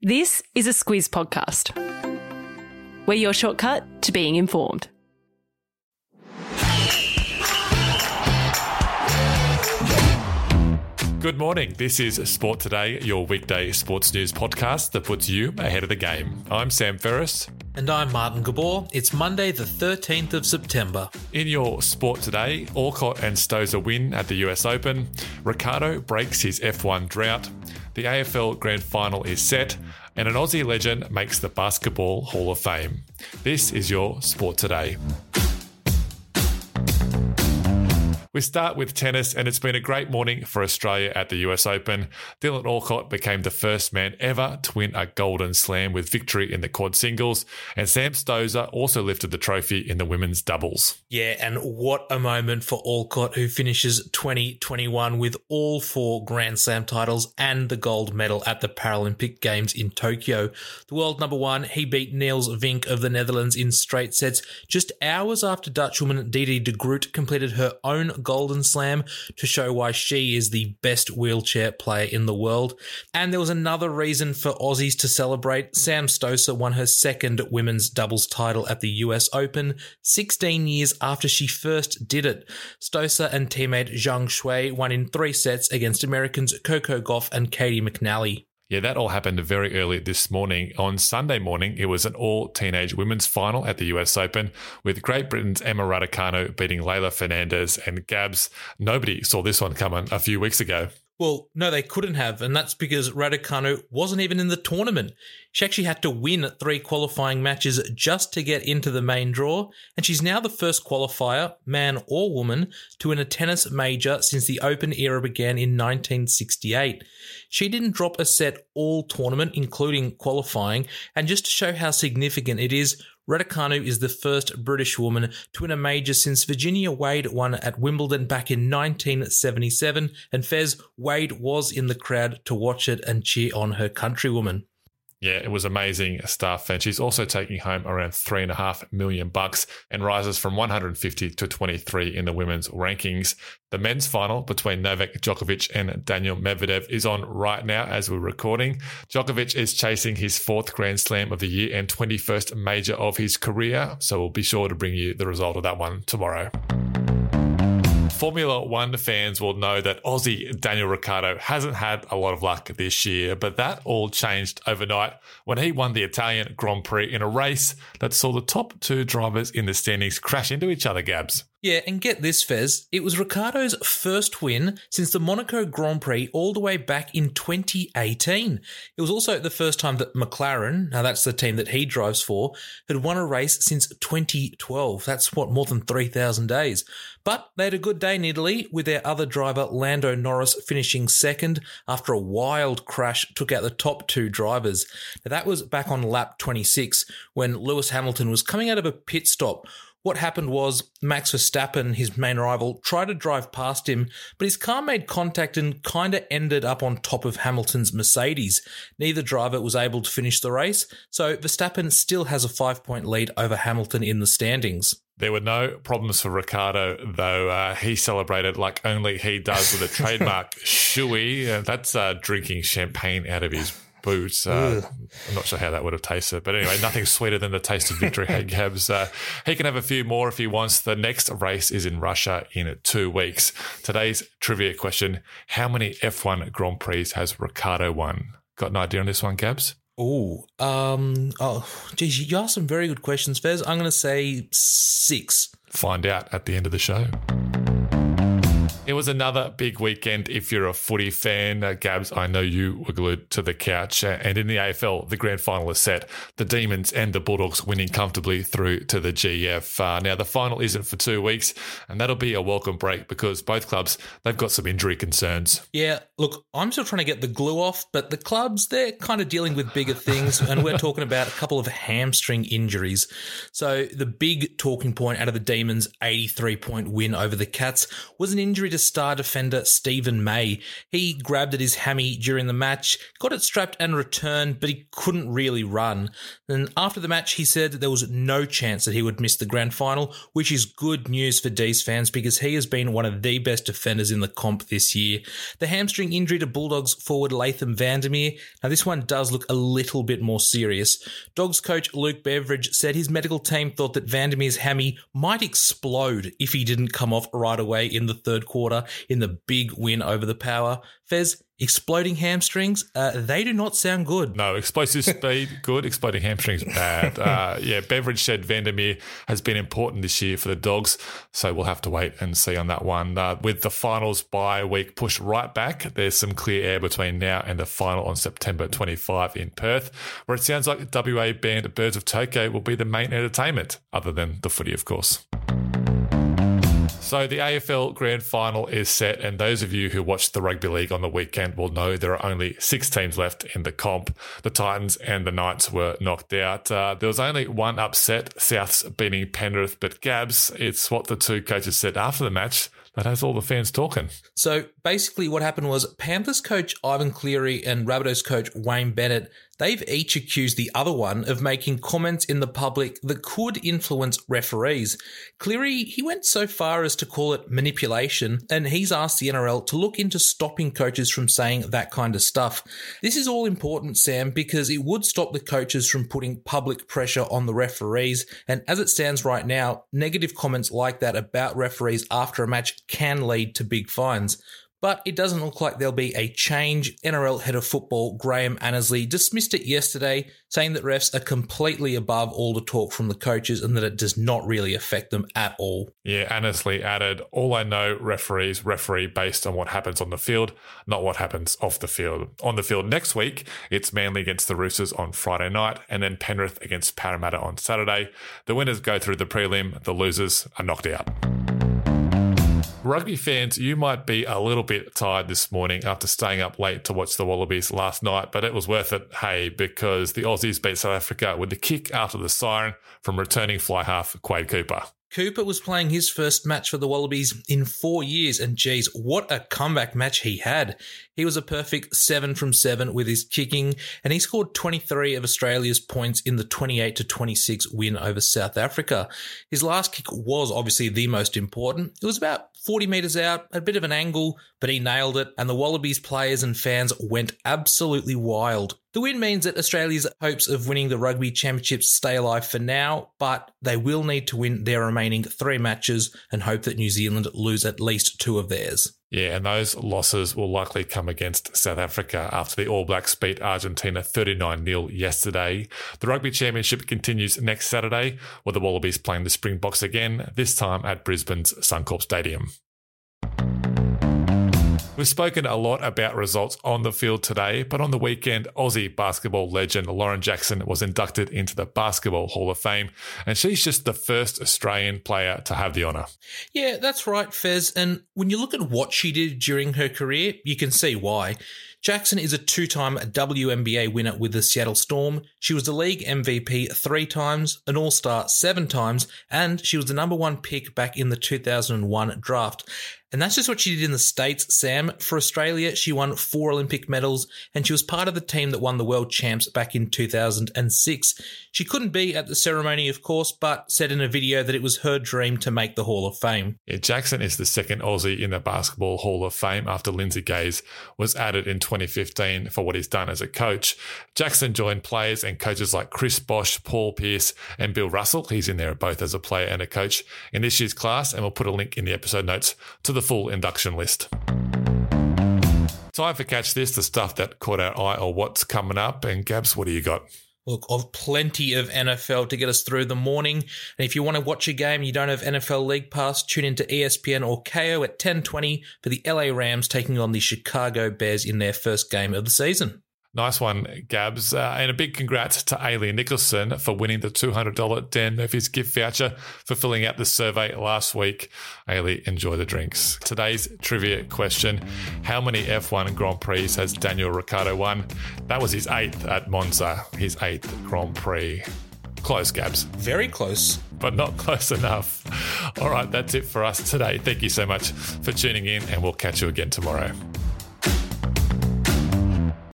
This is a Squiz podcast. We're your shortcut to being informed. Good morning. This is Sport Today, your weekday sports news podcast that puts you ahead of the game. I'm Sam Ferris. And I'm Martin Gabor. It's Monday, the 13th of September. In your sport today, Alcott and Stosur win at the US Open. Ricciardo breaks his F1 drought. The AFL Grand Final is set. And an Aussie legend makes the Basketball Hall of Fame. This is your Sport Today. We start with tennis, and it's been a great morning for Australia at the US Open. Dylan Alcott became the first man ever to win a Golden Slam with victory in the quad singles, and Sam Stosur also lifted the trophy in the women's doubles. Yeah, and what a moment for Alcott, who finishes 2021 with all four Grand Slam titles and the gold medal at the Paralympic Games in Tokyo. The world number one, he beat Niels Vink of the Netherlands in straight sets just hours after Dutchwoman Diede de Groot completed her own Golden Slam to show why she is the best wheelchair player in the world. And there was another reason for Aussies to celebrate. Sam Stosur won her second women's doubles title at the US Open 16 years after she first did it. Stosur and teammate Zhang Shuai won in three sets against Americans Coco Gauff and Caty McNally. Yeah, that all happened very early this morning. On Sunday morning, it was an all teenage women's final at the US Open with Great Britain's Emma Raducanu beating Leylah Fernandez and Gabs. Nobody saw this one coming a few weeks ago. Well, no, they couldn't have, and that's because Raducanu wasn't even in the tournament. She actually had to win three qualifying matches just to get into the main draw, and she's now the first qualifier, man or woman, to win a tennis major since the Open era began in 1968. She didn't drop a set all tournament, including qualifying, and just to show how significant it is, Raducanu is the first British woman to win a major since Virginia Wade won at Wimbledon back in 1977, and Fez Wade was in the crowd to watch it and cheer on her countrywoman. Yeah, it was amazing stuff. And she's also taking home around three and a half million bucks and rises from 150 to 23 in the women's rankings. The men's final between Novak Djokovic and Daniil Medvedev is on right now as we're recording. Djokovic is chasing his fourth Grand Slam of the year and 21st major of his career. So we'll be sure to bring you the result of that one tomorrow. Formula One fans will know that Aussie Daniel Ricciardo hasn't had a lot of luck this year, but that all changed overnight when he won the Italian Grand Prix in a race that saw the top two drivers in the standings crash into each other, Gabs. Yeah, and get this, Fez. It was Ricciardo's first win since the Monaco Grand Prix all the way back in 2018. It was also the first time that McLaren, now that's the team that he drives for, had won a race since 2012. That's what, more than 3,000 days. But they had a good day in Italy with their other driver, Lando Norris, finishing second after a wild crash took out the top two drivers. Now, that was back on lap 26 when Lewis Hamilton was coming out of a pit stop what happened was Max Verstappen, his main rival, tried to drive past him, but his car made contact and kind of ended up on top of Hamilton's Mercedes. Neither driver was able to finish the race, so Verstappen still has a five point lead over Hamilton in the standings. There were no problems for Ricciardo, though uh, he celebrated like only he does with a trademark shoey. Uh, that's uh, drinking champagne out of his boots. Uh, I'm not sure how that would have tasted, but anyway, nothing sweeter than the taste of victory. Gabs. Uh, he can have a few more if he wants. The next race is in Russia in two weeks. Today's trivia question: How many F1 Grand Prix has Ricciardo won? Got an idea on this one, Gabs? Oh, um, oh, geez, you asked some very good questions, Fez. I'm going to say six. Find out at the end of the show. It was another big weekend if you're a footy fan. Uh, Gabs, I know you were glued to the couch. Uh, and in the AFL, the grand final is set. The Demons and the Bulldogs winning comfortably through to the GF. Uh, now, the final isn't for two weeks, and that'll be a welcome break because both clubs, they've got some injury concerns. Yeah, look, I'm still trying to get the glue off, but the clubs, they're kind of dealing with bigger things. and we're talking about a couple of hamstring injuries. So the big talking point out of the Demons' 83 point win over the Cats was an injury to to star defender Stephen May. He grabbed at his hammy during the match, got it strapped and returned, but he couldn't really run. And after the match, he said that there was no chance that he would miss the grand final, which is good news for D's fans because he has been one of the best defenders in the comp this year. The hamstring injury to Bulldogs forward Laitham Vandermeer. Now, this one does look a little bit more serious. Dogs coach Luke Beveridge said his medical team thought that Vandermeer's hammy might explode if he didn't come off right away in the third quarter in the big win over the Power. Fez, exploding hamstrings, uh, they do not sound good. No, explosive speed, good. Exploding hamstrings, bad. Uh, yeah, Beveridge said Vandermeer has been important this year for the Dogs, so we'll have to wait and see on that one. Uh, with the finals bye week pushed right back, there's some clear air between now and the final on September 25 in Perth, where it sounds like the WA band Birds of Tokyo will be the main entertainment, other than the footy, of course. So the AFL Grand Final is set, and those of you who watched the Rugby League on the weekend will know there are only six teams left in the comp. The Titans and the Knights were knocked out. Uh, there was only one upset, Souths beating Penrith, but Gabs, it's what the two coaches said after the match that has all the fans talking. So basically, what happened was Panthers coach Ivan Cleary and Rabbitohs coach Wayne Bennett they've each accused the other one of making comments in the public that could influence referees. Cleary, he went so far as to call it manipulation, and he's asked the NRL to look into stopping coaches from saying that kind of stuff. This is all important, Sam, because it would stop the coaches from putting public pressure on the referees, and as it stands right now, negative comments like that about referees after a match can lead to big fines. But it doesn't look like there'll be a change. NRL head of football Graham Annesley dismissed it yesterday, saying that refs are completely above all the talk from the coaches and that it does not really affect them at all. Yeah, Annesley added, All I know, referees referee based on what happens on the field, not what happens off the field. On the field next week, it's Manly against the Roosters on Friday night, and then Penrith against Parramatta on Saturday. The winners go through the prelim, the losers are knocked out. Rugby fans, you might be a little bit tired this morning after staying up late to watch the Wallabies last night, but it was worth it, hey, because the Aussies beat South Africa with the kick after the siren from returning fly half Quade Cooper. Cooper was playing his first match for the Wallabies in four years, and geez, what a comeback match he had. He was a perfect seven from seven with his kicking, and he scored 23 of Australia's points in the 28 to 26 win over South Africa. His last kick was obviously the most important. It was about 40 metres out, a bit of an angle, but he nailed it, and the Wallabies players and fans went absolutely wild. The win means that Australia's hopes of winning the Rugby Championships stay alive for now, but they will need to win their remaining three matches and hope that New Zealand lose at least two of theirs. Yeah, and those losses will likely come against South Africa after the All Blacks beat Argentina 39 0 yesterday. The Rugby Championship continues next Saturday, with the Wallabies playing the Springboks again, this time at Brisbane's Suncorp Stadium. We've spoken a lot about results on the field today, but on the weekend, Aussie basketball legend Lauren Jackson was inducted into the Basketball Hall of Fame, and she's just the first Australian player to have the honour. Yeah, that's right, Fez. And when you look at what she did during her career, you can see why. Jackson is a two time WNBA winner with the Seattle Storm. She was the league MVP three times, an All Star seven times, and she was the number one pick back in the 2001 draft. And that's just what she did in the States, Sam. For Australia, she won four Olympic medals and she was part of the team that won the world champs back in 2006. She couldn't be at the ceremony, of course, but said in a video that it was her dream to make the Hall of Fame. Yeah, Jackson is the second Aussie in the Basketball Hall of Fame after Lindsay Gaze was added in 2015 for what he's done as a coach. Jackson joined players and coaches like Chris Bosh, Paul Pierce, and Bill Russell. He's in there both as a player and a coach in this year's class, and we'll put a link in the episode notes to the full induction list. Time for Catch This, the stuff that caught our eye or what's coming up. And Gabs, what do you got? Look, I've plenty of NFL to get us through the morning. And if you want to watch a game, you don't have NFL League Pass, tune into ESPN or Kayo at 1020 for the LA Rams taking on the Chicago Bears in their first game of the season. Nice one, Gabs. Uh, and a big congrats to Ailey Nicholson for winning the $200 Dan Murphy's gift voucher for filling out the survey last week. Ailey, enjoy the drinks. Today's trivia question How many F1 Grand Prix has Daniel Ricciardo won? That was his eighth at Monza, his eighth Grand Prix. Close, Gabs, Very close. but not close enough. All right, that's it for us today. Thank you so much for tuning in, and we'll catch you again tomorrow.